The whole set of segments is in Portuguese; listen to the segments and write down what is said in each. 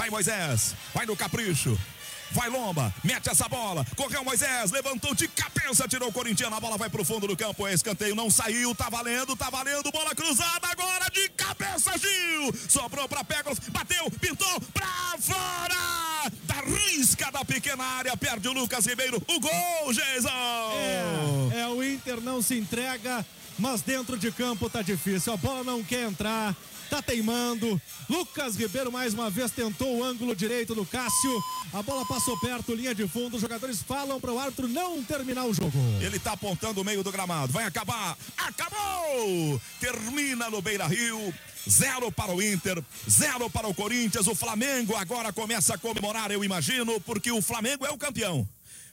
Vai Moisés, vai no capricho. Vai Lomba, mete essa bola. Correu Moisés, levantou de cabeça, tirou o corintiano. A bola vai pro fundo do campo. É escanteio, não saiu. Tá valendo, tá valendo. Bola cruzada agora de cabeça, Gil. Sobrou pra Pégalos, bateu, pintou pra fora. Da risca da pequena área, perde o Lucas Ribeiro. O gol, Geison. É, é, o Inter não se entrega, mas dentro de campo tá difícil. A bola não quer entrar tá teimando. Lucas Ribeiro mais uma vez tentou o ângulo direito do Cássio. A bola passou perto, linha de fundo. Os jogadores falam para o árbitro não terminar o jogo. Ele tá apontando o meio do gramado. Vai acabar. Acabou! Termina no Beira Rio. Zero para o Inter, zero para o Corinthians. O Flamengo agora começa a comemorar, eu imagino, porque o Flamengo é o campeão.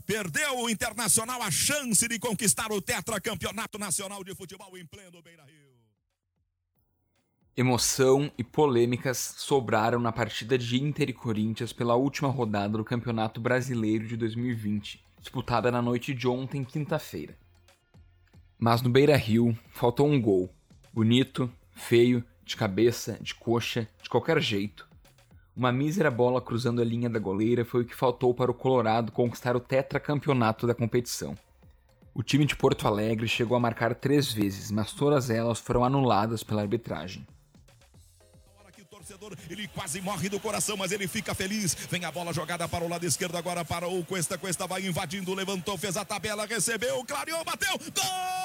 Perdeu o Internacional a chance de conquistar o tetracampeonato nacional de futebol em pleno Beira Rio. Emoção e polêmicas sobraram na partida de Inter e Corinthians pela última rodada do Campeonato Brasileiro de 2020, disputada na noite de ontem, quinta-feira. Mas no Beira Rio faltou um gol. Bonito, feio, de cabeça, de coxa, de qualquer jeito. Uma mísera bola cruzando a linha da goleira foi o que faltou para o Colorado conquistar o tetracampeonato da competição. O time de Porto Alegre chegou a marcar três vezes, mas todas elas foram anuladas pela arbitragem torcedor, ele quase morre do coração, mas ele fica feliz. Vem a bola jogada para o lado esquerdo, agora para o Cuesta. Cuesta vai invadindo, levantou, fez a tabela, recebeu, clareou, bateu. Gol!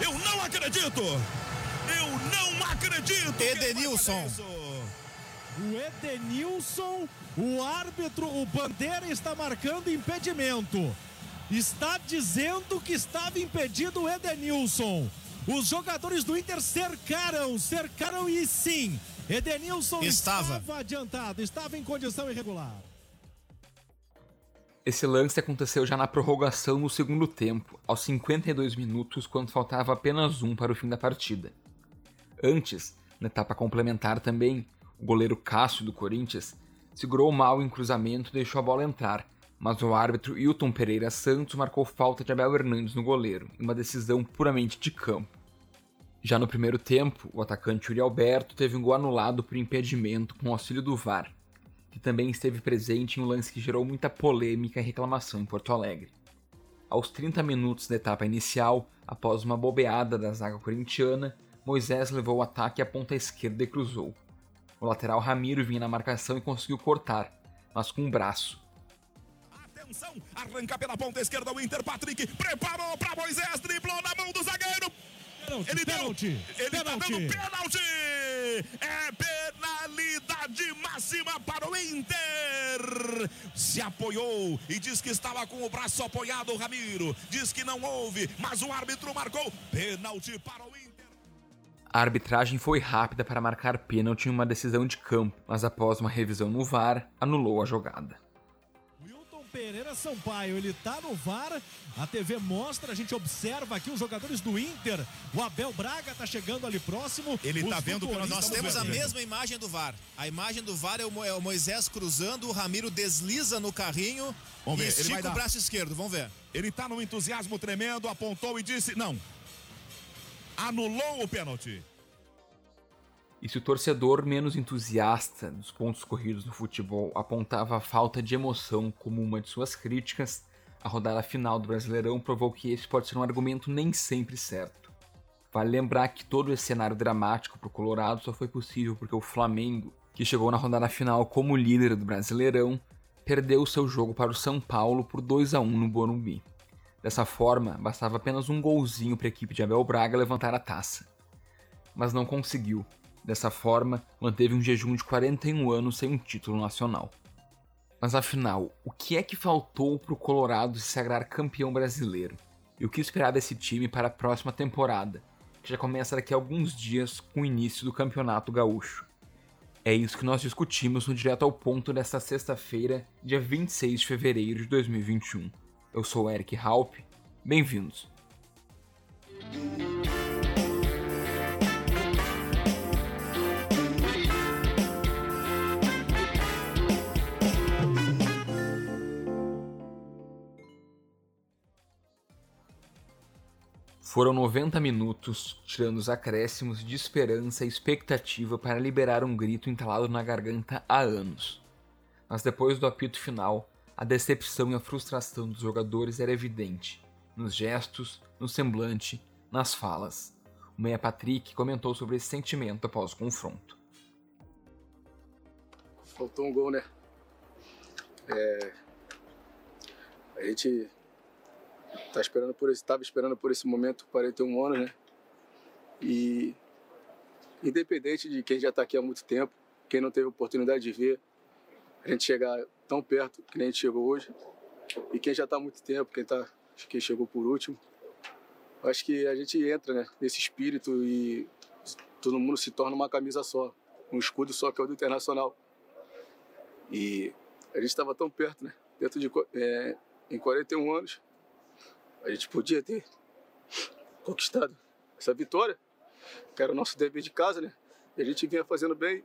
Eu não acredito. Eu não acredito. Edenilson. O Edenilson, o árbitro, o Bandeira está marcando impedimento. Está dizendo que estava impedido o Edenilson. Os jogadores do Inter cercaram, cercaram e sim, Edenilson estava, estava adiantado, estava em condição irregular. Esse lance aconteceu já na prorrogação no segundo tempo, aos 52 minutos, quando faltava apenas um para o fim da partida. Antes, na etapa complementar também, o goleiro Cássio do Corinthians segurou mal em cruzamento e deixou a bola entrar, mas o árbitro Hilton Pereira Santos marcou falta de Abel Hernandes no goleiro, em uma decisão puramente de campo. Já no primeiro tempo, o atacante Uri Alberto teve um gol anulado por impedimento com auxílio do VAR, que também esteve presente em um lance que gerou muita polêmica e reclamação em Porto Alegre. Aos 30 minutos da etapa inicial, após uma bobeada da zaga corintiana, Moisés levou o ataque à ponta esquerda e cruzou. O lateral Ramiro vinha na marcação e conseguiu cortar, mas com um braço. Atenção, arranca pela ponta esquerda o Inter, Patrick preparou para Moisés, driblou na mão do zagueiro. Pênalti, ele pênalti, deu, ele pênalti. tá dando pênalti. É penalidade máxima para o Inter. Se apoiou e diz que estava com o braço apoiado o Ramiro. Diz que não houve, mas o árbitro marcou pênalti para o Inter. A arbitragem foi rápida para marcar pênalti em uma decisão de campo, mas após uma revisão no VAR, anulou a jogada. Pereira Sampaio, ele tá no VAR, a TV mostra, a gente observa aqui os jogadores do Inter, o Abel Braga tá chegando ali próximo. Ele tá vendo nós temos a mesma imagem do VAR. A imagem do VAR é o é Moisés cruzando, o Ramiro desliza no carrinho vamos ver, e estica dar... o braço esquerdo, vamos ver. Ele tá num entusiasmo tremendo, apontou e disse, não, anulou o pênalti. E se o torcedor menos entusiasta dos pontos corridos no futebol apontava a falta de emoção como uma de suas críticas, a rodada final do Brasileirão provou que esse pode ser um argumento nem sempre certo. Vale lembrar que todo esse cenário dramático para o Colorado só foi possível porque o Flamengo, que chegou na rodada final como líder do Brasileirão, perdeu seu jogo para o São Paulo por 2 a 1 no Morumbi. Dessa forma, bastava apenas um golzinho para a equipe de Abel Braga levantar a taça. Mas não conseguiu, Dessa forma, manteve um jejum de 41 anos sem um título nacional. Mas afinal, o que é que faltou para o Colorado se sagrar campeão brasileiro? E o que esperar desse time para a próxima temporada, que já começa daqui a alguns dias com o início do Campeonato Gaúcho? É isso que nós discutimos no Direto ao Ponto desta sexta-feira, dia 26 de fevereiro de 2021. Eu sou Eric Halp, bem-vindos. Foram 90 minutos, tirando os acréscimos de esperança e expectativa para liberar um grito entalado na garganta há anos. Mas depois do apito final, a decepção e a frustração dos jogadores era evidente, nos gestos, no semblante, nas falas. O Meia Patrick comentou sobre esse sentimento após o confronto. Faltou um gol, né? É... A gente tá esperando por esse, estava esperando por esse momento 41 anos, né? E independente de quem já está aqui há muito tempo, quem não teve oportunidade de ver, a gente chegar tão perto que nem a gente chegou hoje, e quem já está há muito tempo, quem tá, quem chegou por último, acho que a gente entra, né, nesse espírito e todo mundo se torna uma camisa só, um escudo só que é o do Internacional. E a gente estava tão perto, né? Dentro de é, em 41 anos, a gente podia ter conquistado essa vitória, que era o nosso dever de casa, né? E a gente vinha fazendo bem,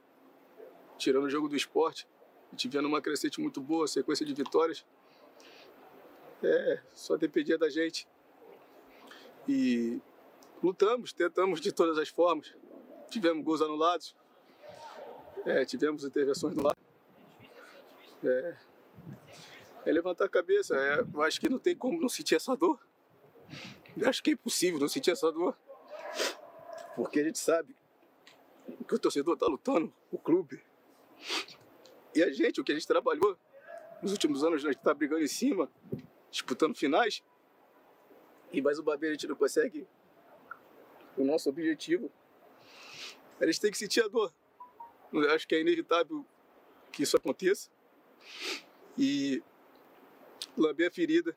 tirando o jogo do esporte. A gente vinha numa crescente muito boa, sequência de vitórias. É, só dependia da gente. E lutamos, tentamos de todas as formas. Tivemos gols anulados, é, tivemos intervenções no lado. É, é levantar a cabeça. É, eu acho que não tem como não sentir essa dor. Eu acho que é impossível não sentir essa dor. Porque a gente sabe que o torcedor está lutando, o clube. E a gente, o que a gente trabalhou nos últimos anos, a gente está brigando em cima, disputando finais. E mais uma vez a gente não consegue o nosso objetivo. A gente tem que sentir a dor. Eu acho que é inevitável que isso aconteça. E lamber a ferida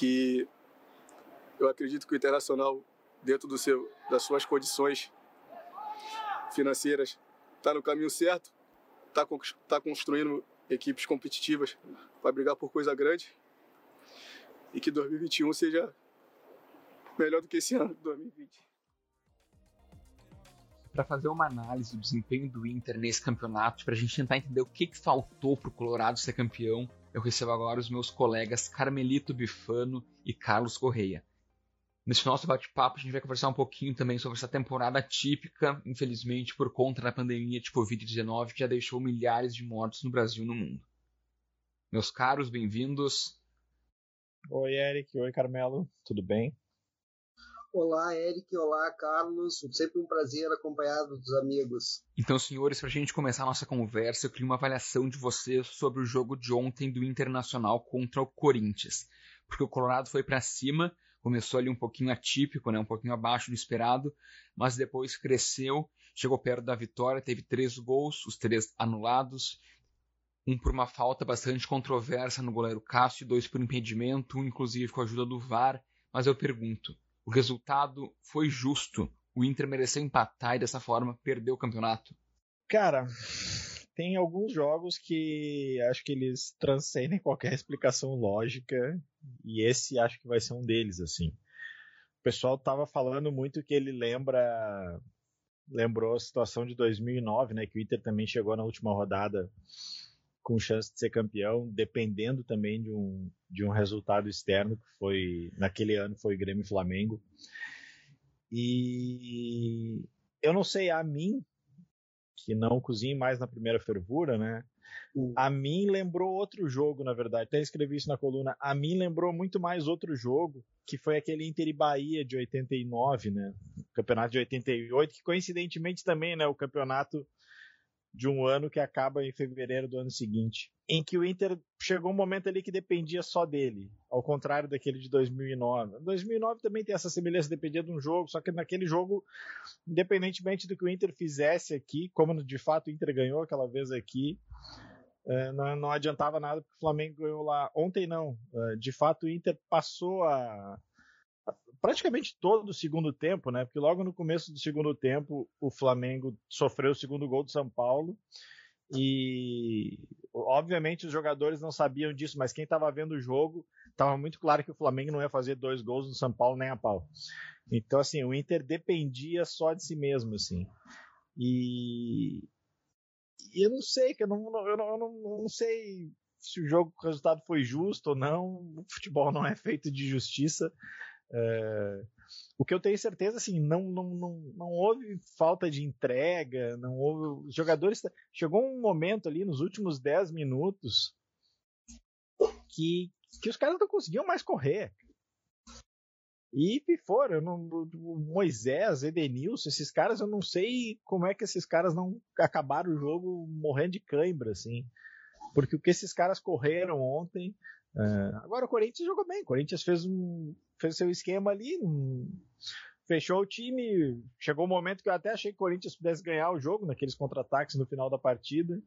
que eu acredito que o Internacional, dentro do seu, das suas condições financeiras, está no caminho certo, está tá construindo equipes competitivas para brigar por coisa grande e que 2021 seja melhor do que esse ano, 2020. Para fazer uma análise do desempenho do Inter nesse campeonato, para a gente tentar entender o que, que faltou para o Colorado ser campeão, eu recebo agora os meus colegas Carmelito Bifano e Carlos Correia. Nesse nosso bate-papo, a gente vai conversar um pouquinho também sobre essa temporada típica, infelizmente, por conta da pandemia de Covid-19 que já deixou milhares de mortos no Brasil e no mundo. Meus caros, bem-vindos. Oi, Eric. Oi, Carmelo. Tudo bem? Olá, Eric. Olá, Carlos. Sempre um prazer acompanhado dos amigos. Então, senhores, para a gente começar a nossa conversa, eu queria uma avaliação de vocês sobre o jogo de ontem do Internacional contra o Corinthians. Porque o Colorado foi para cima, começou ali um pouquinho atípico, né, um pouquinho abaixo do esperado, mas depois cresceu, chegou perto da vitória, teve três gols, os três anulados, um por uma falta bastante controversa no goleiro Cássio, dois por impedimento, um inclusive com a ajuda do VAR, mas eu pergunto, o resultado foi justo? O Inter mereceu empatar e dessa forma perdeu o campeonato? Cara, tem alguns jogos que acho que eles transcendem qualquer explicação lógica e esse acho que vai ser um deles assim. O pessoal tava falando muito que ele lembra lembrou a situação de 2009, né, que o Inter também chegou na última rodada com chance de ser campeão, dependendo também de um, de um resultado externo que foi naquele ano foi Grêmio e Flamengo. E eu não sei a mim que não cozinhe mais na primeira fervura, né? Uhum. A mim lembrou outro jogo, na verdade. Até escrevi isso na coluna. A mim lembrou muito mais outro jogo, que foi aquele Inter e Bahia de 89, né? O campeonato de 88, que coincidentemente também, né? O campeonato de um ano que acaba em fevereiro do ano seguinte, em que o Inter chegou um momento ali que dependia só dele, ao contrário daquele de 2009. 2009 também tem essa semelhança, dependia de um jogo, só que naquele jogo, independentemente do que o Inter fizesse aqui, como de fato o Inter ganhou aquela vez aqui, é, não, não adiantava nada porque o Flamengo ganhou lá. Ontem não, é, de fato o Inter passou a praticamente todo o segundo tempo, né? Porque logo no começo do segundo tempo o Flamengo sofreu o segundo gol do São Paulo e obviamente os jogadores não sabiam disso, mas quem estava vendo o jogo estava muito claro que o Flamengo não ia fazer dois gols no São Paulo nem a pau. Então assim o Inter dependia só de si mesmo, assim. E, e eu não sei, que eu não, eu não, eu não, não sei se o jogo, o resultado foi justo ou não. O futebol não é feito de justiça. É, o que eu tenho certeza, assim, não, não, não, não houve falta de entrega, não houve. Os jogadores. Chegou um momento ali nos últimos 10 minutos que, que os caras não conseguiam mais correr. E foram, Moisés, Edenilson, esses caras, eu não sei como é que esses caras não acabaram o jogo morrendo de cãibra, assim. Porque o que esses caras correram ontem. Uh, agora o Corinthians jogou bem, o Corinthians fez um fez seu esquema ali, fechou o time. Chegou o um momento que eu até achei que o Corinthians pudesse ganhar o jogo naqueles contra-ataques no final da partida.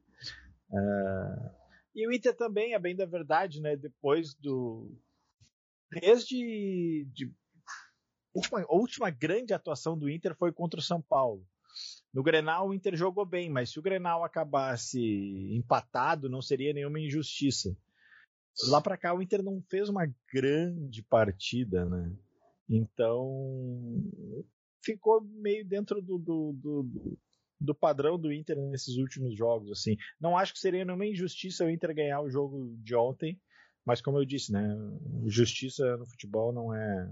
Uh, e o Inter também, é bem da verdade, né? Depois do. Desde. De, última, a última grande atuação do Inter foi contra o São Paulo. No Grenal, o Inter jogou bem, mas se o Grenal acabasse empatado, não seria nenhuma injustiça. Lá para cá, o Inter não fez uma grande partida, né? Então, ficou meio dentro do, do, do, do, padrão do Inter nesses últimos jogos, assim. Não acho que seria nenhuma injustiça o Inter ganhar o jogo de ontem, mas como eu disse, né? Justiça no futebol não é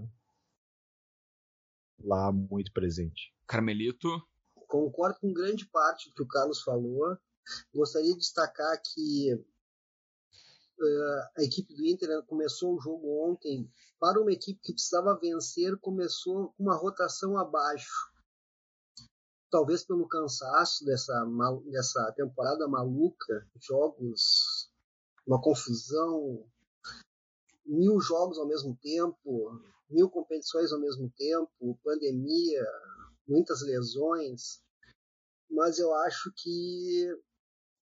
lá muito presente. Carmelito? Concordo com grande parte do que o Carlos falou. Gostaria de destacar que a equipe do Inter começou o jogo ontem para uma equipe que precisava vencer, começou com uma rotação abaixo. Talvez pelo cansaço dessa, dessa temporada maluca, jogos, uma confusão, mil jogos ao mesmo tempo, mil competições ao mesmo tempo, pandemia, muitas lesões. Mas eu acho que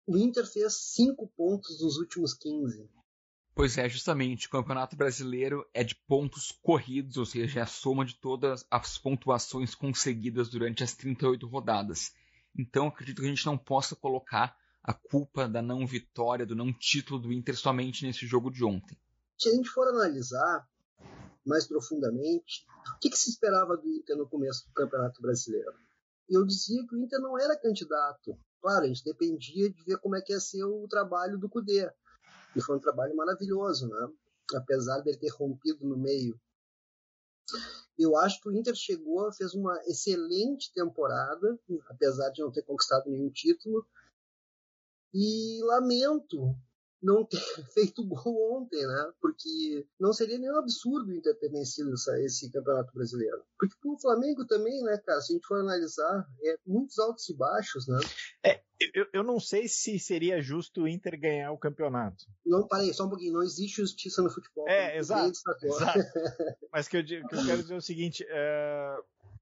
o Inter fez cinco pontos nos últimos 15. Pois é, justamente. O Campeonato Brasileiro é de pontos corridos, ou seja, é a soma de todas as pontuações conseguidas durante as 38 rodadas. Então, acredito que a gente não possa colocar a culpa da não vitória, do não título do Inter somente nesse jogo de ontem. Se a gente for analisar mais profundamente, o que, que se esperava do Inter no começo do Campeonato Brasileiro? Eu dizia que o Inter não era candidato Claro, a gente dependia de ver como é que ia ser o trabalho do Cudê. E foi um trabalho maravilhoso, né? Apesar dele ter rompido no meio. Eu acho que o Inter chegou, fez uma excelente temporada, apesar de não ter conquistado nenhum título. E lamento não ter feito gol ontem, né? Porque não seria nenhum absurdo o Inter ter vencido essa, esse campeonato brasileiro. Porque o Flamengo também, né, cara, se a gente for analisar, é muitos altos e baixos, né? É, eu, eu não sei se seria justo o Inter ganhar o campeonato. Não, parei, só um pouquinho, não existe justiça no futebol. É, exato. exato. Mas que eu, que eu quero dizer é o seguinte, é,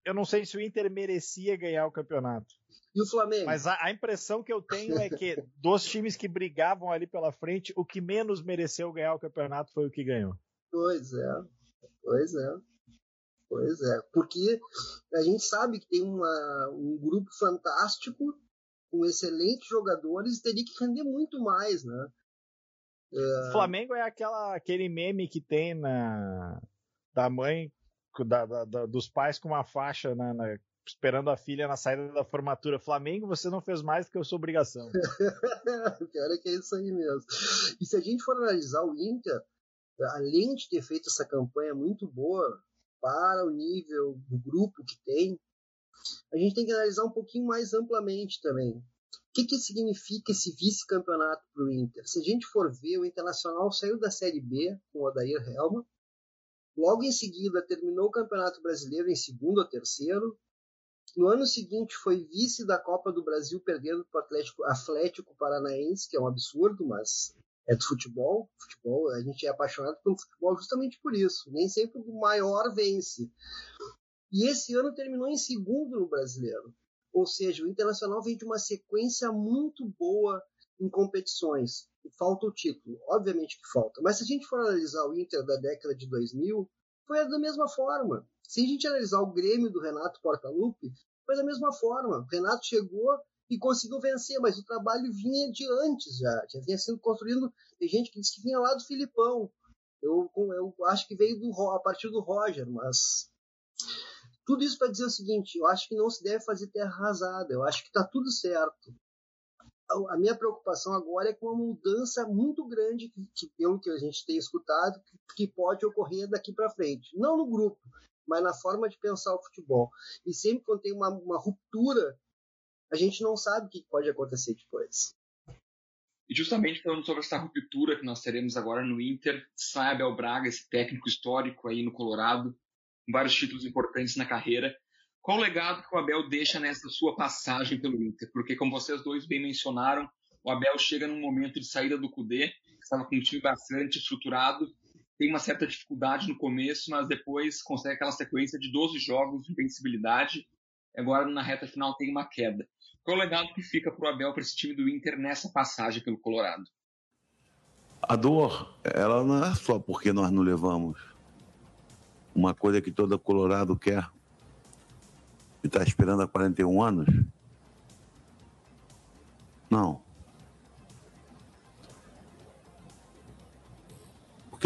eu não sei se o Inter merecia ganhar o campeonato. E o Flamengo? Mas a, a, impressão que eu tenho é que dos times que brigavam ali pela frente, o que menos mereceu ganhar o campeonato foi o que ganhou. Pois é, pois é. Pois é, porque a gente sabe que tem uma, um grupo fantástico, com excelentes jogadores, e teria que render muito mais, né? É... Flamengo é aquela, aquele meme que tem na da mãe, da, da, da, dos pais com uma faixa na, na esperando a filha na saída da formatura. Flamengo, você não fez mais do que a sua obrigação. Pior é que é isso aí mesmo. E se a gente for analisar o Inter, além de ter feito essa campanha muito boa para o nível do grupo que tem, a gente tem que analisar um pouquinho mais amplamente também. O que, que significa esse vice-campeonato para o Inter? Se a gente for ver, o Internacional saiu da Série B com o Odair Helma, logo em seguida terminou o Campeonato Brasileiro em segundo ou terceiro, no ano seguinte foi vice da Copa do Brasil, perdendo para o Atlético, Atlético Paranaense, que é um absurdo, mas é do futebol. Futebol, a gente é apaixonado pelo futebol justamente por isso. Nem sempre o maior vence. E esse ano terminou em segundo no Brasileiro. Ou seja, o Internacional vem de uma sequência muito boa em competições. Falta o título, obviamente que falta. Mas se a gente for analisar o Inter da década de 2000, foi da mesma forma. Se a gente analisar o Grêmio do Renato Portaluppi, foi da mesma forma. O Renato chegou e conseguiu vencer, mas o trabalho vinha de antes já. Já vinha sendo construído. Tem gente que diz que vinha lá do Filipão. Eu, eu acho que veio do, a partir do Roger, mas. Tudo isso para dizer o seguinte: eu acho que não se deve fazer terra arrasada. Eu acho que está tudo certo. a minha preocupação agora é com uma mudança muito grande que, que pelo que a gente tem escutado, que, que pode ocorrer daqui para frente. Não no grupo, mas na forma de pensar o futebol. E sempre quando tem uma, uma ruptura, a gente não sabe o que pode acontecer depois. E justamente falando sobre essa ruptura que nós teremos agora no Inter, sai Abel Braga, esse técnico histórico aí no Colorado, com vários títulos importantes na carreira. Qual o legado que o Abel deixa nessa sua passagem pelo Inter? Porque, como vocês dois bem mencionaram, o Abel chega num momento de saída do Cudê, estava com um time bastante estruturado, tem uma certa dificuldade no começo, mas depois consegue aquela sequência de 12 jogos de invencibilidade. Agora, na reta final, tem uma queda. Qual o legado que fica para o Abel, para esse time do Inter, nessa passagem pelo Colorado? A dor, ela não é só porque nós não levamos uma coisa que todo Colorado quer e está esperando há 41 anos. Não.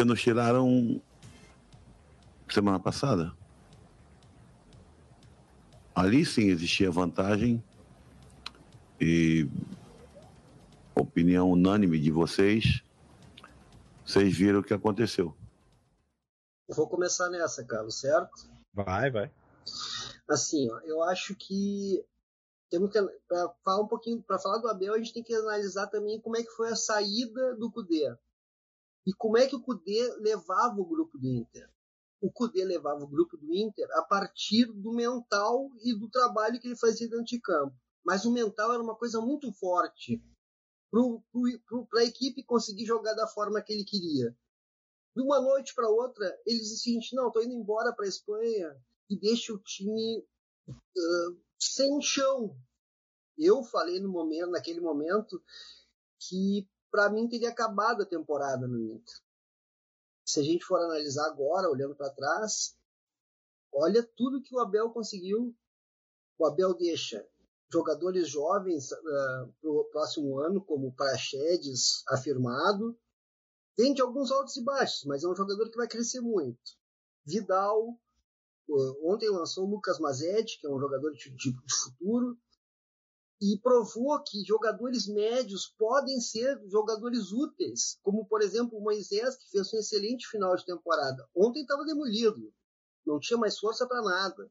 Porque nos tiraram semana passada. Ali sim existia vantagem e opinião unânime de vocês, vocês viram o que aconteceu. Eu vou começar nessa, Carlos, certo? Vai, vai. Assim, ó, eu acho que temos que para falar um pouquinho, para falar do Abel, a gente tem que analisar também como é que foi a saída do Cudê. E como é que o Cudê levava o grupo do Inter. O Cudê levava o grupo do Inter a partir do mental e do trabalho que ele fazia dentro de campo mas o mental era uma coisa muito forte para a equipe conseguir jogar da forma que ele queria. De uma noite para outra, ele disse assim: não, estou indo embora para a Espanha e deixa o time uh, sem chão. Eu falei no momento, naquele momento, que para mim teria acabado a temporada no Inter. Se a gente for analisar agora, olhando para trás, olha tudo que o Abel conseguiu. O Abel deixa jogadores jovens uh, ah, para o próximo ano, como Praxedes afirmado. Tem de alguns altos e baixos, mas é um jogador que vai crescer muito. Vidal, uh, ontem lançou o Lucas Mazetti, que é um jogador de, de, de futuro, e provou que jogadores médios podem ser jogadores úteis, como por exemplo o Moisés, que fez um excelente final de temporada. Ontem estava demolido, não tinha mais força para nada.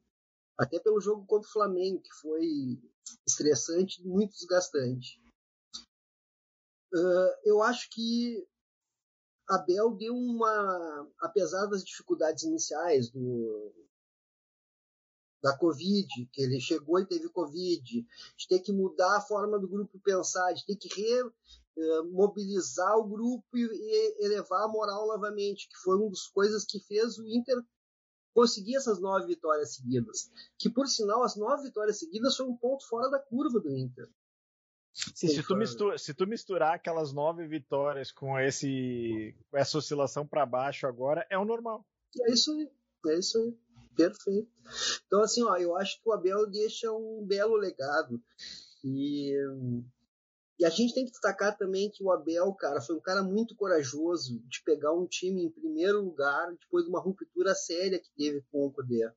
Até pelo jogo contra o Flamengo, que foi estressante, muito desgastante. Uh, eu acho que Abel deu uma, apesar das dificuldades iniciais do da Covid, que ele chegou e teve Covid, de ter que mudar a forma do grupo pensar, de ter que remobilizar uh, o grupo e, e elevar a moral novamente, que foi uma das coisas que fez o Inter conseguir essas nove vitórias seguidas. Que, por sinal, as nove vitórias seguidas foi um ponto fora da curva do Inter. Sim, se, tu mistura, se tu misturar aquelas nove vitórias com esse com essa oscilação para baixo agora, é o normal. É isso aí. É isso aí. Perfeito. Então, assim, ó, eu acho que o Abel deixa um belo legado. E e a gente tem que destacar também que o Abel, cara, foi um cara muito corajoso de pegar um time em primeiro lugar depois de uma ruptura séria que teve com o poder.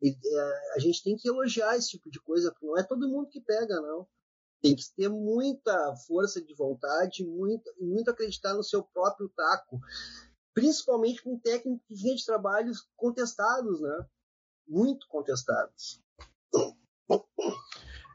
E, é, a gente tem que elogiar esse tipo de coisa, porque não é todo mundo que pega, não. Tem que ter muita força de vontade, muito, muito acreditar no seu próprio taco, principalmente com técnicos que vinha de trabalhos contestados, né? Muito contestados.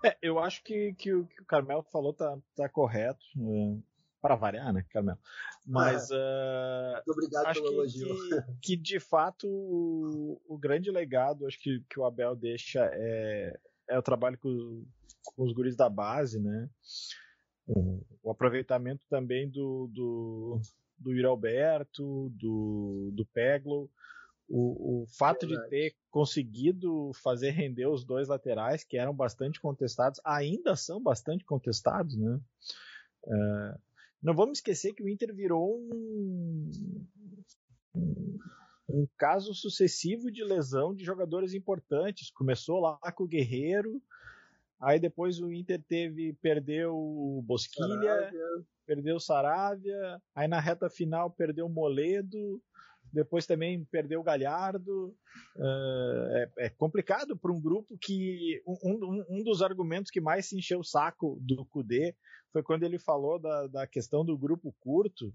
É, eu acho que, que, o que o Carmelo falou tá, tá correto. É, para variar, né, Carmelo? Mas. Ah, uh, obrigado acho pelo elogio. Que, que, de fato o, o, grande legado acho que, que o Abel deixa é, é o trabalho com, com os guris da base, né? O, o aproveitamento também do, do, do Yuri Alberto, do, do Peglo. O, o fato Verdade. de ter conseguido fazer render os dois laterais, que eram bastante contestados, ainda são bastante contestados, né? Uh, não vamos esquecer que o Inter virou um, um, um, caso sucessivo de lesão de jogadores importantes. Começou lá com o Guerreiro, aí depois o Inter teve perdeu o Bosquilha, Saravia. perdeu o Saravia, aí na reta final perdeu o Moledo, depois também perdeu o Galhardo. Uh, é, é, complicado para um grupo que. Um, um, um, dos argumentos que mais se encheu o saco do Kudê foi quando ele falou da, da questão do grupo curto.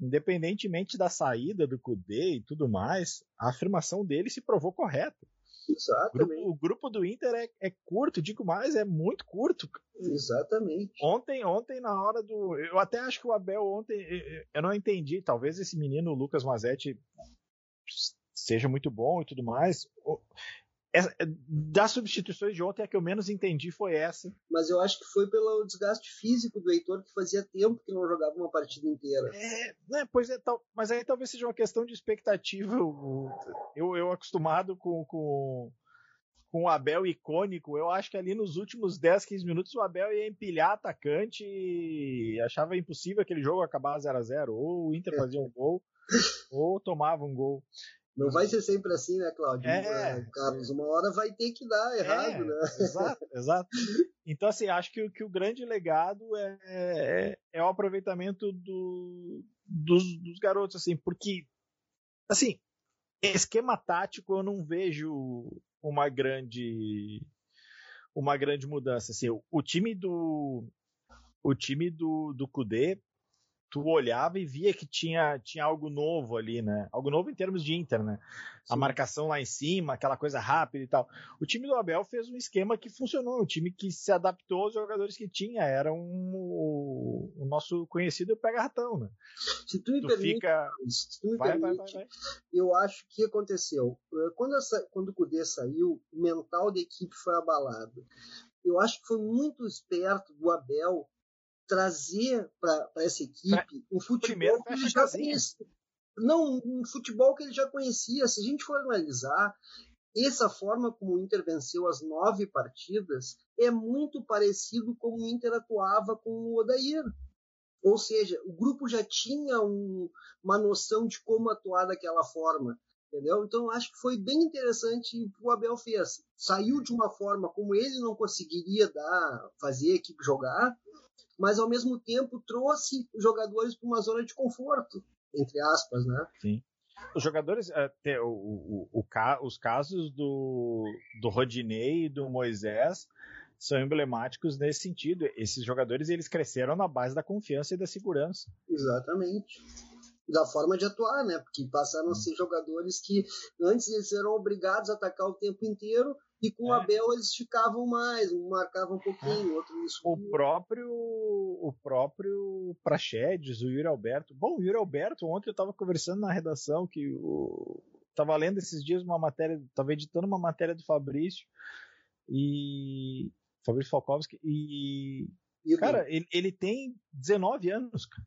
Independentemente da saída do Kudê e tudo mais, a afirmação dele se provou correta. Exatamente. O grupo, o grupo do Inter é, é, curto, digo mais, é muito curto. Exatamente. Ontem, ontem, na hora do. Eu até acho que o Abel ontem. Eu não entendi. Talvez esse menino, o Lucas Mazetti, seja muito bom e tudo mais das substituições de ontem, a que eu menos entendi foi essa. Mas eu acho que foi pelo desgaste físico do Heitor, que fazia tempo que não jogava uma partida inteira. É, né, pois é, tal, mas aí talvez seja uma questão de expectativa. Eu, eu acostumado com, com, com o Abel icônico, eu acho que ali nos últimos 10, 15 minutos o Abel ia empilhar atacante e achava impossível aquele jogo acabar 0 a 0 Ou o Inter fazia um gol, ou tomava um gol. Não vai ser sempre assim, né, Claudio? É, é, Carlos, uma hora vai ter que dar errado, é, né? Exato, exato. Então, assim, acho que, que o grande legado é, é, é o aproveitamento do, dos, dos garotos, assim, porque, assim, esquema tático eu não vejo uma grande uma grande mudança. Assim, o, o time do o time do, do Kudê tu olhava e via que tinha, tinha algo novo ali, né? Algo novo em termos de Inter, né? Sim. A marcação lá em cima, aquela coisa rápida e tal. O time do Abel fez um esquema que funcionou, um time que se adaptou aos jogadores que tinha, era um, o, o nosso conhecido pega-ratão, né? Se tu me tu permite, fica... se tu me vai, permite vai, vai, eu acho que aconteceu. Quando, essa, quando o Cudê saiu, o mental da equipe foi abalado. Eu acho que foi muito esperto do Abel trazer para essa equipe um futebol que ele já conhecia. Não, um futebol que ele já conhecia. Se a gente for analisar, essa forma como o Inter venceu as nove partidas é muito parecido com o Inter atuava com o Odair. Ou seja, o grupo já tinha um, uma noção de como atuar daquela forma. Entendeu? Então acho que foi bem interessante o que o Abel fez. Saiu de uma forma como ele não conseguiria dar, fazer a equipe jogar, mas ao mesmo tempo trouxe os jogadores para uma zona de conforto, entre aspas, né? Sim. Os jogadores, até o, o, o, os casos do, do Rodinei e do Moisés são emblemáticos nesse sentido. Esses jogadores eles cresceram na base da confiança e da segurança. Exatamente. Da forma de atuar, né? Porque passaram a ser jogadores que antes eles eram obrigados a atacar o tempo inteiro e com é. o Abel eles ficavam mais, um marcava um pouquinho, é. outro isso. O próprio o próprio Praxedes, o Yuri Alberto. Bom, o Yuri Alberto, ontem eu estava conversando na redação que o tava lendo esses dias uma matéria, estava editando uma matéria do Fabrício e Fabrício Falkowski e, e cara, ele, ele tem 19 anos, cara.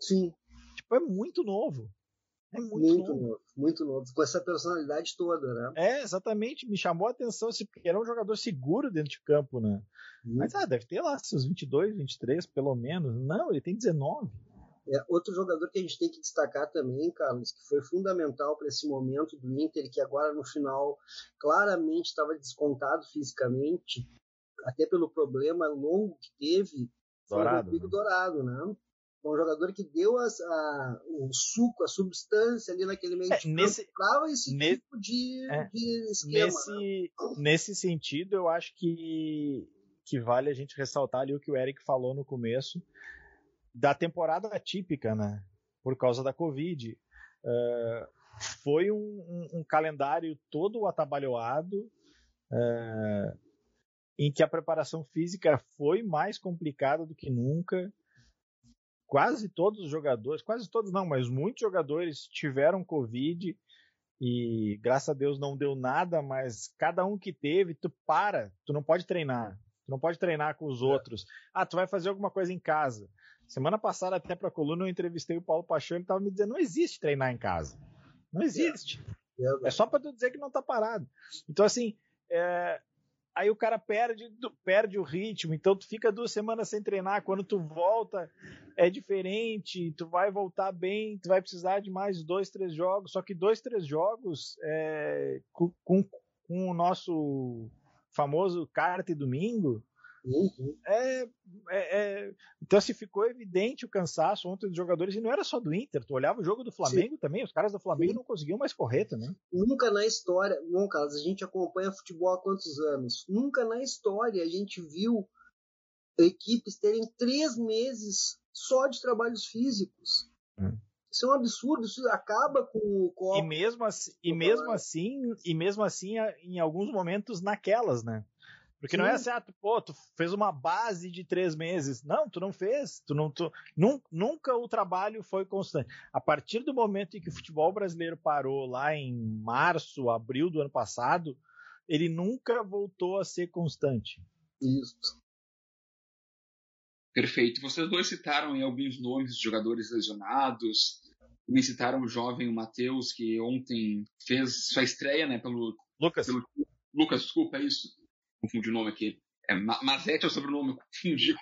Sim. Tipo, é muito novo. É muito, muito novo. novo. Muito novo, com essa personalidade toda, né? É, exatamente. Me chamou a atenção, porque era um jogador seguro dentro de campo, né? Hum. Mas, ah, deve ter lá seus 22, 23, pelo menos. Não, ele tem 19. É, outro jogador que a gente tem que destacar também, Carlos, que foi fundamental para esse momento do Inter, que agora no final claramente estava descontado fisicamente, até pelo problema longo que teve, Dourado, foi o Rodrigo né? Dourado, né? Um jogador que deu as, a, o suco, a substância ali naquele meio é, de nesse, campo esse ne, tipo de, é, de esquema. Nesse, né? nesse sentido, eu acho que, que vale a gente ressaltar ali o que o Eric falou no começo da temporada atípica, né? Por causa da Covid. Uh, foi um, um, um, calendário todo atabalhoado, uh, em que a preparação física foi mais complicada do que nunca quase todos os jogadores, quase todos não, mas muitos jogadores tiveram Covid e graças a Deus não deu nada, mas cada um que teve, tu para, tu não pode treinar. Tu não pode treinar com os é. outros. Ah, tu vai fazer alguma coisa em casa. Semana passada, até para a coluna, eu entrevistei o Paulo Paixão, ele estava me dizendo: não existe treinar em casa. Não existe. É, é só para tu dizer que não tá parado. Então, assim, é, aí o cara perde, perde o ritmo, então tu fica duas semanas sem treinar, quando tu volta é diferente, tu vai voltar bem, tu vai precisar de mais dois, três jogos, só que dois, três jogos é, com, com, com, o nosso famoso carta e domingo, Uhum. É, é, é, então, se ficou evidente o cansaço ontem dos jogadores, e não era só do Inter, tu olhava o jogo do Flamengo Sim. também, os caras do Flamengo Sim. não conseguiam mais correr também. Nunca na história, bom, Carlos, a gente acompanha futebol há quantos anos? Nunca na história a gente viu equipes terem três meses só de trabalhos físicos. Hum. Isso é um absurdo, isso acaba com o copo. E mesmo assim, e mesmo assim, e mesmo assim, em alguns momentos naquelas, né? Porque Sim. não é certo, pô, tu fez uma base de três meses. Não, tu não fez. Tu não, tu, num, nunca o trabalho foi constante. A partir do momento em que o futebol brasileiro parou lá em março, abril do ano passado, ele nunca voltou a ser constante. Isso. Perfeito. Vocês dois citaram em alguns nomes de jogadores lesionados. Me citaram o jovem Matheus, que ontem fez sua estreia, né, pelo Lucas. Pelo, Lucas, desculpa, é isso. Confundi o nome aqui. É, Mazete é o sobrenome, confundi.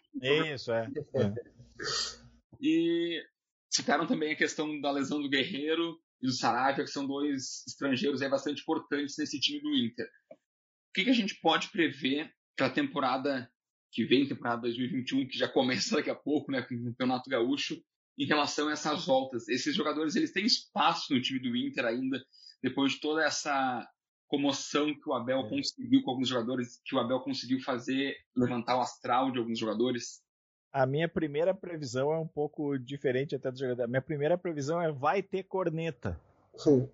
Isso, é. é. E citaram também a questão da lesão do Guerreiro e do Saravia, que são dois estrangeiros aí bastante importantes nesse time do Inter. O que, que a gente pode prever para a temporada que vem, temporada 2021, que já começa daqui a pouco, né, com o Campeonato Gaúcho, em relação a essas voltas. Esses jogadores, eles têm espaço no time do Inter ainda, depois de toda essa comoção que o Abel é. conseguiu com alguns jogadores, que o Abel conseguiu fazer levantar o astral de alguns jogadores? A minha primeira previsão é um pouco diferente até do jogador. A minha primeira previsão é vai ter corneta. Sim.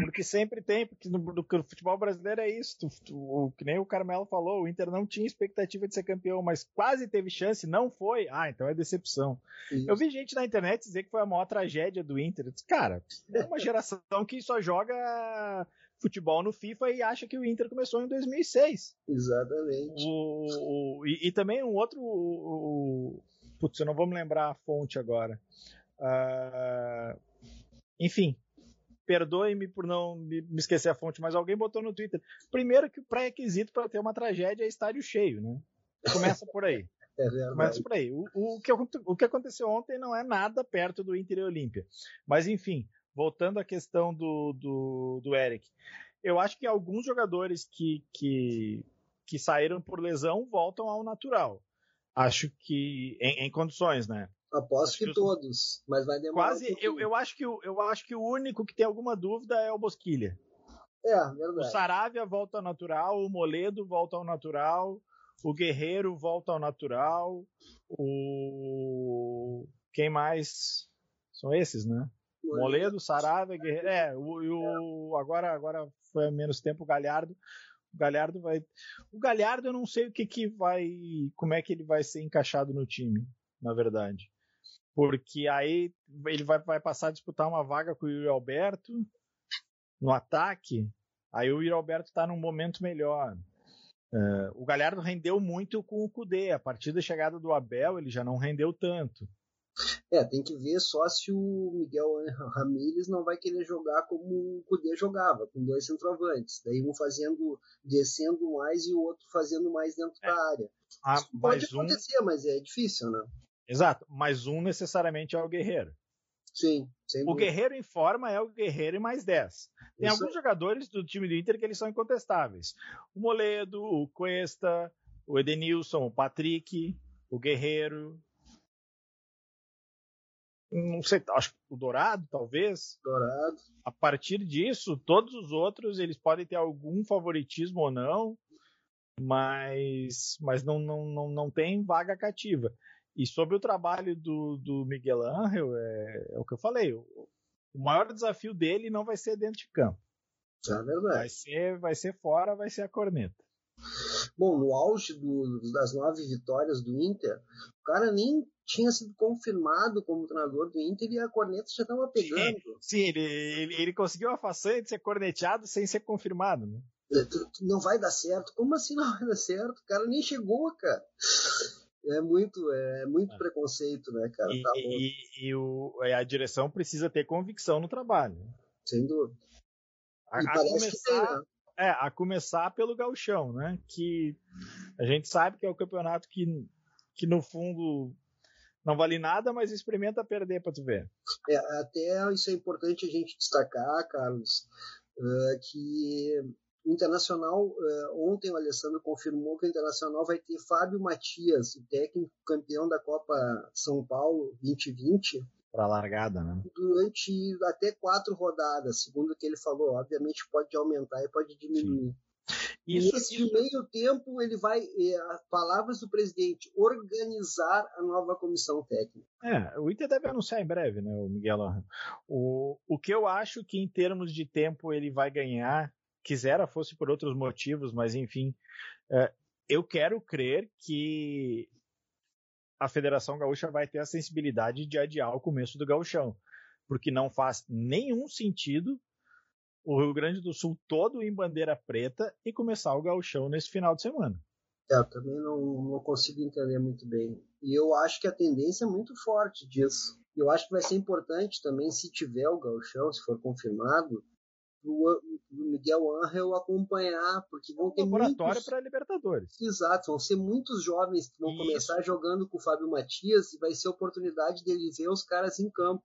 Porque sempre tem, porque no, no, no futebol brasileiro é isso. Tu, tu, o, que nem o Carmelo falou, o Inter não tinha expectativa de ser campeão, mas quase teve chance, não foi. Ah, então é decepção. Isso. Eu vi gente na internet dizer que foi a maior tragédia do Inter. Cara, é uma geração que só joga futebol no FIFA e acha que o Inter começou em 2006. Exatamente. O, o e, e, também um outro. O, putz, eu não vou me lembrar a fonte agora. Uh, enfim, perdoe-me por não me, esquecer a fonte, mas alguém botou no Twitter. Primeiro que o pré-requisito para ter uma tragédia é estádio cheio, né? Começa por aí. é Começa por aí. O, o, que, o que aconteceu ontem não é nada perto do Inter e Olímpia. Mas enfim, voltando à questão do, do, do Eric. Eu acho que alguns jogadores que, que, que saíram por lesão voltam ao natural. Acho que em, em condições, né? Aposto que, que todos, mas vai demorar. Quase, um eu, eu, acho que, eu acho que o único que tem alguma dúvida é o Bosquilha. É, verdade. O Saravia volta ao natural, o Moledo volta ao natural, o Guerreiro volta ao natural, o. Quem mais? São esses, né? Moledo, Saravia, Guerreiro. É, o, o, agora, agora foi menos tempo o Galhardo. O Galhardo vai. O Galhardo eu não sei o que, que vai. Como é que ele vai ser encaixado no time, na verdade porque aí ele vai, vai passar a disputar uma vaga com o Yuri Alberto no ataque, aí o Yuri Alberto está num momento melhor. Uh, o Galhardo rendeu muito com o Cudê, a partir da chegada do Abel ele já não rendeu tanto. É, tem que ver só se o Miguel Ramírez não vai querer jogar como o Cudê jogava, com dois centroavantes. Daí um fazendo, descendo mais e o outro fazendo mais dentro é. da área. Ah, pode acontecer, um... mas é difícil, né? Exato, mas um necessariamente é o guerreiro. Sim, O guerreiro em forma é o guerreiro e mais 10. Tem Isso. alguns jogadores do time do Inter que eles são incontestáveis. O Moledo, o Cuesta, o Edenilson, o Patrick, o Guerreiro. Não sei, acho que o Dourado, talvez. Dourado. A partir disso, todos os outros eles podem ter algum favoritismo ou não, mas, mas não, não, não, não tem vaga cativa. E sobre o trabalho do, do Miguel Angel, é, é o que eu falei. O, o, maior desafio dele não vai ser dentro de campo. É verdade. Vai ser, vai ser fora, vai ser a corneta. Bom, no auge do, das nove vitórias do Inter, o cara nem tinha sido confirmado como treinador do Inter e a corneta já estava pegando. Sim, ele, ele, ele, conseguiu a façanha de ser corneteado sem ser confirmado, né? Não vai dar certo. Como assim não vai dar certo? O cara nem chegou, cara é muito, é muito é. preconceito, né, cara? E, tá e, e o, a direção precisa ter convicção no trabalho. Sem dúvida. A, a começar, tem, né? É, a começar pelo gauchão, né? Que a gente sabe que é o campeonato que, que no fundo não vale nada, mas experimenta perder para tu ver. É, até isso é importante a gente destacar, Carlos, uh, que O Internacional, uh, ontem o Alessandro confirmou que o Internacional vai ter Fábio Matias, o técnico campeão da Copa São Paulo 2020. Para a largada, né? Durante até quatro rodadas, segundo o que ele falou. Obviamente pode aumentar e pode diminuir. Sim. Isso, Nesse isso... meio tempo, ele vai, é, palavras do presidente, organizar a nova comissão técnica. É, o Inter deve anunciar em breve, né, o Miguel? O, o que eu acho que em termos de tempo ele vai ganhar, quisera fosse por outros motivos, mas enfim, é, eu quero crer que a Federação Gaúcha vai ter a sensibilidade de adiar o começo do gauchão, porque não faz nenhum sentido o Rio Grande do Sul todo em bandeira preta e começar o gauchão nesse final de semana. É, eu também não, não consigo entender muito bem. E eu acho que a tendência é muito forte disso. Eu acho que vai ser importante também, se tiver o gauchão, se for confirmado, o Miguel Angel acompanhar, porque vão ter laboratório muitos... para Libertadores. Exato, vão ser muitos jovens que vão Isso. começar jogando com o Fábio Matias e vai ser a oportunidade dele ver os caras em campo.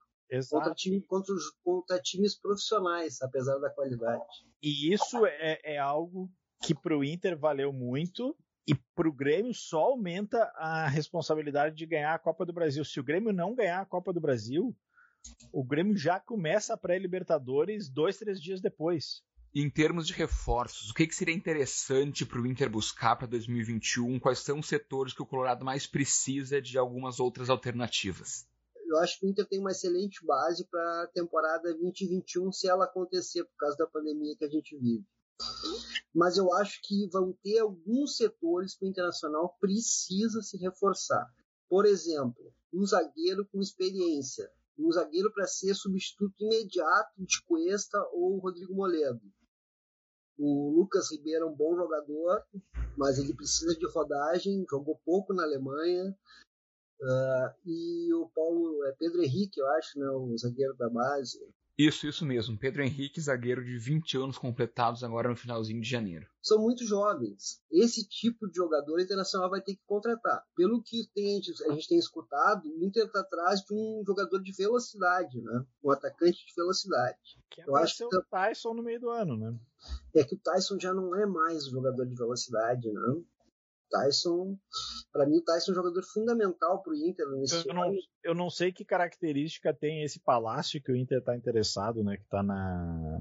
Contra, time, contra, contra, times profissionais, apesar da qualidade. E isso é, é algo que para o Inter valeu muito e para o Grêmio só aumenta a responsabilidade de ganhar a Copa do Brasil. Se o Grêmio não ganhar a Copa do Brasil, o Grêmio já começa a pré-Libertadores dois, três dias depois. Em termos de reforços, o que, que seria interessante para o Inter buscar para 2021? Quais são os setores que o Colorado mais precisa de algumas outras alternativas? eu acho que o Inter tem uma excelente base para a temporada 2021, se ela acontecer, por causa da pandemia que a gente vive. Mas eu acho que vão ter alguns setores que o Internacional precisa se reforçar. Por exemplo, um zagueiro com experiência, um zagueiro para ser substituto imediato de Cuesta ou Rodrigo Moledo. O Lucas Ribeiro é um bom jogador, mas ele precisa de rodagem, jogou pouco na Alemanha, Uh, e o Paulo, é Pedro Henrique, eu acho, né, o zagueiro da base. Isso, isso mesmo. Pedro Henrique, zagueiro de 20 anos completados agora no finalzinho de janeiro. São muito jovens. Esse tipo de jogador internacional vai ter que contratar. Pelo que tem, a gente tem escutado, o Inter está atrás de um jogador de velocidade, né? Um atacante de velocidade. Que Eu acho que o Tyson no meio do ano, né? É que o Tyson já não é mais um jogador de velocidade, né? Tyson, para mim, o Tyson é um jogador fundamental para o Inter nesse eu não, eu não sei que característica tem esse palácio que o Inter está interessado, né? Que está na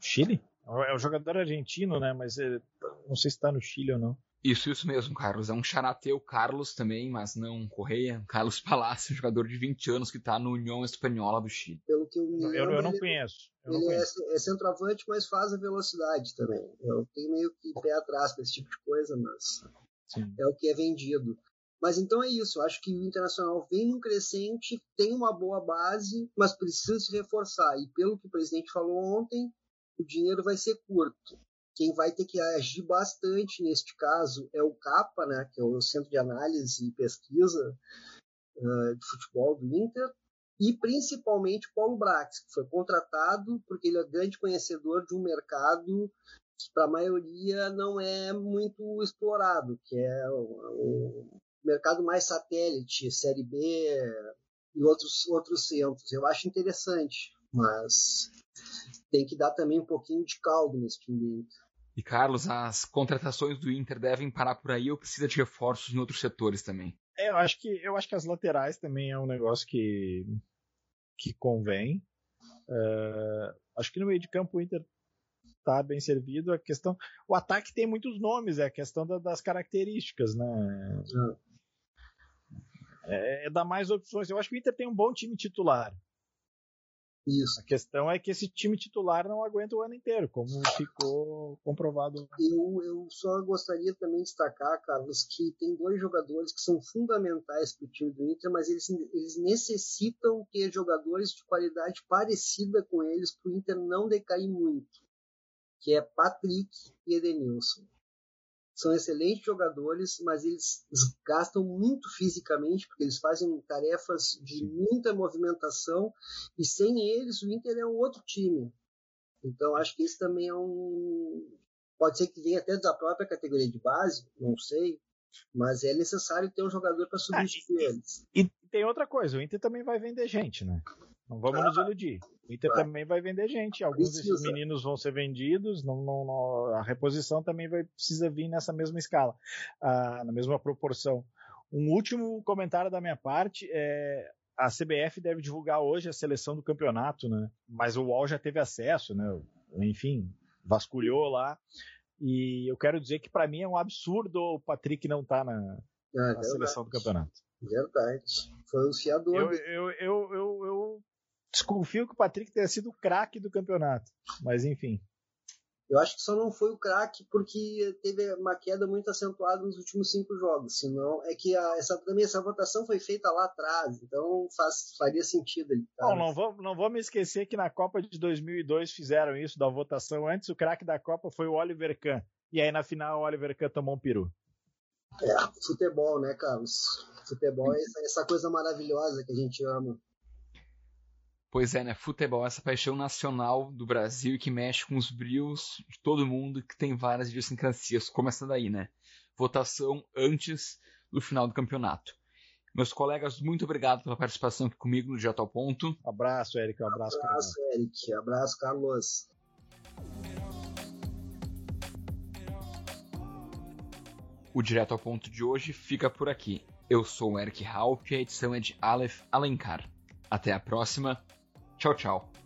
Chile. É um jogador argentino, né? Mas é, não sei se está no Chile ou não. Isso, isso mesmo, Carlos. É um charateu Carlos também, mas não Correia. Carlos Palácio, jogador de 20 anos que está no União Espanhola do Chile. Pelo que eu me lembro, eu, eu não ele, conheço. Eu ele não é, conheço. é, centroavante, mas faz a velocidade também. Eu tenho meio que pé atrás com esse tipo de coisa, mas Sim. é o que é vendido. Mas então é isso. Eu acho que o Internacional vem num crescente, tem uma boa base, mas precisa se reforçar. E pelo que o presidente falou ontem, o dinheiro vai ser curto. Quem vai ter que agir bastante neste caso é o CAPA, né, que é o Centro de Análise e Pesquisa uh, de Futebol do Inter, e principalmente Paulo Brax, que foi contratado porque ele é grande conhecedor de um mercado para a maioria não é muito explorado, que é o, o mercado mais satélite, Série B e outros, outros centros. Eu acho interessante, mas tem que dar também um pouquinho de caldo nesse Inter. E Carlos, as contratações do Inter devem parar por aí ou precisa de reforços em outros setores também? É, eu acho que eu acho que as laterais também é um negócio que que convém. Uh, acho que no meio de campo o Inter está bem servido. A questão, o ataque tem muitos nomes, é a questão da, das características, né? É, é dar mais opções. Eu acho que o Inter tem um bom time titular. Isso. A questão é que esse time titular não aguenta o ano inteiro, como ficou comprovado. Eu, eu só gostaria também de destacar, Carlos, que tem dois jogadores que são fundamentais para o time do Inter, mas eles, eles necessitam ter jogadores de qualidade parecida com eles para o Inter não decair muito, que é Patrick e Edenilson são excelentes jogadores, mas eles gastam muito fisicamente, porque eles fazem tarefas de muita movimentação, e sem eles o Inter é um outro time. Então acho que isso também é um. Pode ser que venha até da própria categoria de base, não sei, mas é necessário ter um jogador para substituir ah, e, eles. E tem outra coisa, o Inter também vai vender gente, né? Não vamos ah, nos iludir. O Inter ah, também vai vender gente. Alguns precisa. desses meninos vão ser vendidos. Não, não, não, a reposição também vai precisa vir nessa mesma escala, ah, na mesma proporção. Um último comentário da minha parte é a CBF deve divulgar hoje a seleção do campeonato, né? Mas o UOL já teve acesso, né? Enfim, vasculhou lá. E eu quero dizer que para mim é um absurdo o Patrick não estar tá na, ah, na seleção do campeonato. Verdade. Foi o fiador. Eu, eu, eu, eu, eu desconfio que o Patrick tenha sido o craque do campeonato. Mas enfim. Eu acho que só não foi o craque porque teve uma queda muito acentuada nos últimos cinco jogos. Senão, é que a, essa, também essa votação foi feita lá atrás, então faz, faria sentido. Ele tá? Bom, não vou, não vou me esquecer que na Copa de 2002 fizeram isso da votação. Antes, o craque da Copa foi o Oliver Kahn. E aí, na final, o Oliver Kahn tomou um peru. É, futebol, né, Carlos? Futebol é essa, essa coisa maravilhosa que a gente ama. Pois é, né? Futebol, essa paixão nacional do Brasil que mexe com os brios de todo mundo, que tem várias idiosincrasias, começando aí, né? Votação antes do final do campeonato. Meus colegas, muito obrigado pela participação aqui comigo no Direto ao Ponto. Abraço, Eric. Um abraço, abraço Carlos. Eric. Abraço, Carlos. O Direto ao Ponto de hoje fica por aqui. Eu sou o Eric Halp e a edição é de Aleph Alencar. Até a próxima Tchau, tchau.